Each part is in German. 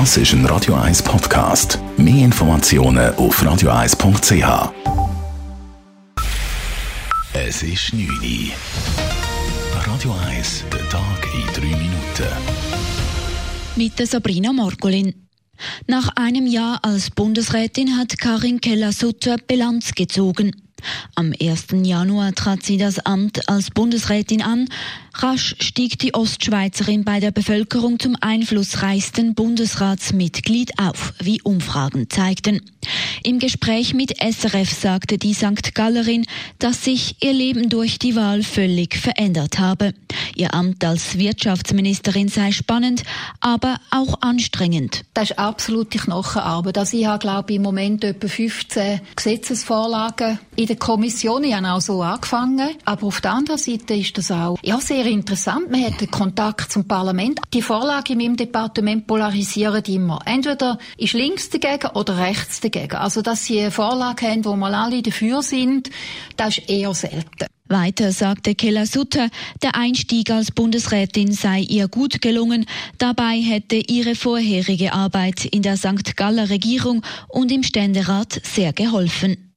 Das ist ein Radio 1 Podcast. Mehr Informationen auf radio1.ch. Es ist 9 Uhr. Radio 1, der Tag in 3 Minuten. Mit der Sabrina Morgolin. Nach einem Jahr als Bundesrätin hat Karin Keller-Sutter Bilanz gezogen. Am 1. Januar trat sie das Amt als Bundesrätin an. Rasch stieg die Ostschweizerin bei der Bevölkerung zum einflussreichsten Bundesratsmitglied auf, wie Umfragen zeigten. Im Gespräch mit SRF sagte die St. Gallerin, dass sich ihr Leben durch die Wahl völlig verändert habe. Ihr Amt als Wirtschaftsministerin sei spannend, aber auch anstrengend. Das ist absolute Knochenarbeit. Also ich habe, glaube ich, im Moment etwa 15 Gesetzesvorlagen in der Kommission. Ich habe auch so angefangen. Aber auf der anderen Seite ist das auch ja, sehr interessant. Man hat den Kontakt zum Parlament. Die Vorlagen in meinem Departement polarisieren immer. Entweder ist links dagegen oder rechts dagegen. Also, dass sie eine Vorlage haben, wo mal alle dafür sind, das ist eher selten. Weiter sagte Keller Sutter, der Einstieg als Bundesrätin sei ihr gut gelungen. Dabei hätte ihre vorherige Arbeit in der St. Galler Regierung und im Ständerat sehr geholfen.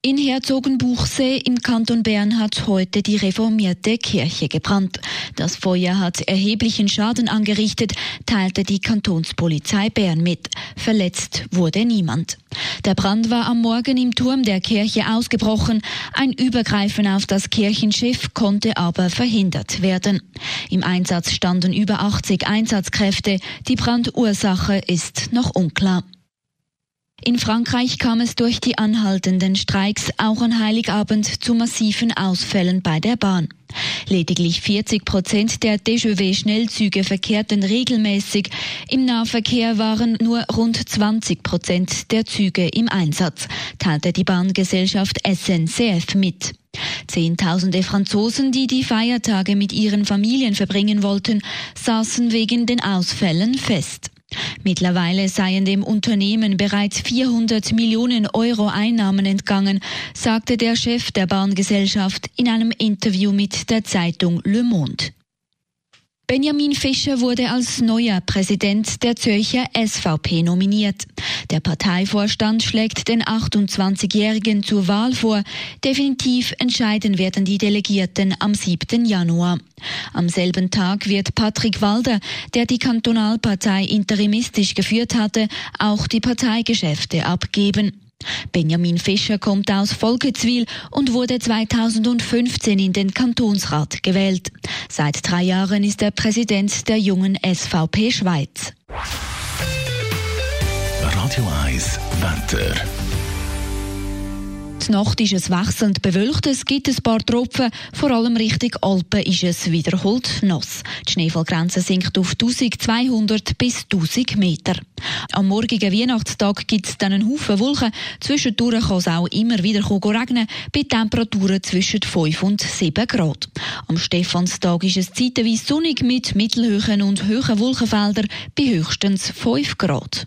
In Herzogenbuchsee im Kanton Bern hat heute die reformierte Kirche gebrannt. Das Feuer hat erheblichen Schaden angerichtet, teilte die Kantonspolizei Bern mit. Verletzt wurde niemand. Der Brand war am Morgen im Turm der Kirche ausgebrochen. Ein Übergreifen auf das Kirchenschiff konnte aber verhindert werden. Im Einsatz standen über 80 Einsatzkräfte. Die Brandursache ist noch unklar. In Frankreich kam es durch die anhaltenden Streiks auch an Heiligabend zu massiven Ausfällen bei der Bahn. Lediglich 40 Prozent der DGW-Schnellzüge verkehrten regelmäßig. Im Nahverkehr waren nur rund 20 Prozent der Züge im Einsatz, teilte die Bahngesellschaft SNCF mit. Zehntausende Franzosen, die die Feiertage mit ihren Familien verbringen wollten, saßen wegen den Ausfällen fest. Mittlerweile seien dem Unternehmen bereits 400 Millionen Euro Einnahmen entgangen, sagte der Chef der Bahngesellschaft in einem Interview mit der Zeitung Le Monde. Benjamin Fischer wurde als neuer Präsident der Zürcher SVP nominiert. Der Parteivorstand schlägt den 28-Jährigen zur Wahl vor. Definitiv entscheiden werden die Delegierten am 7. Januar. Am selben Tag wird Patrick Walder, der die Kantonalpartei interimistisch geführt hatte, auch die Parteigeschäfte abgeben. Benjamin Fischer kommt aus Volketswil und wurde 2015 in den Kantonsrat gewählt. Seit drei Jahren ist er Präsident der jungen SVP Schweiz. Radio 1 Wetter. Nacht ist es wechselnd bewölkt, es gibt ein paar Tropfen, vor allem Richtung Alpen ist es wiederholt nass. Die Schneefallgrenze sinkt auf 1200 bis 1000 Meter. Am morgigen Weihnachtstag gibt es dann einen Haufen Wolken, zwischendurch kann es auch immer wieder regnen, bei Temperaturen zwischen 5 und 7 Grad. Am Stephanstag ist es zeitweise sonnig mit mittelhöhen und hohen Wolkenfeldern bei höchstens 5 Grad.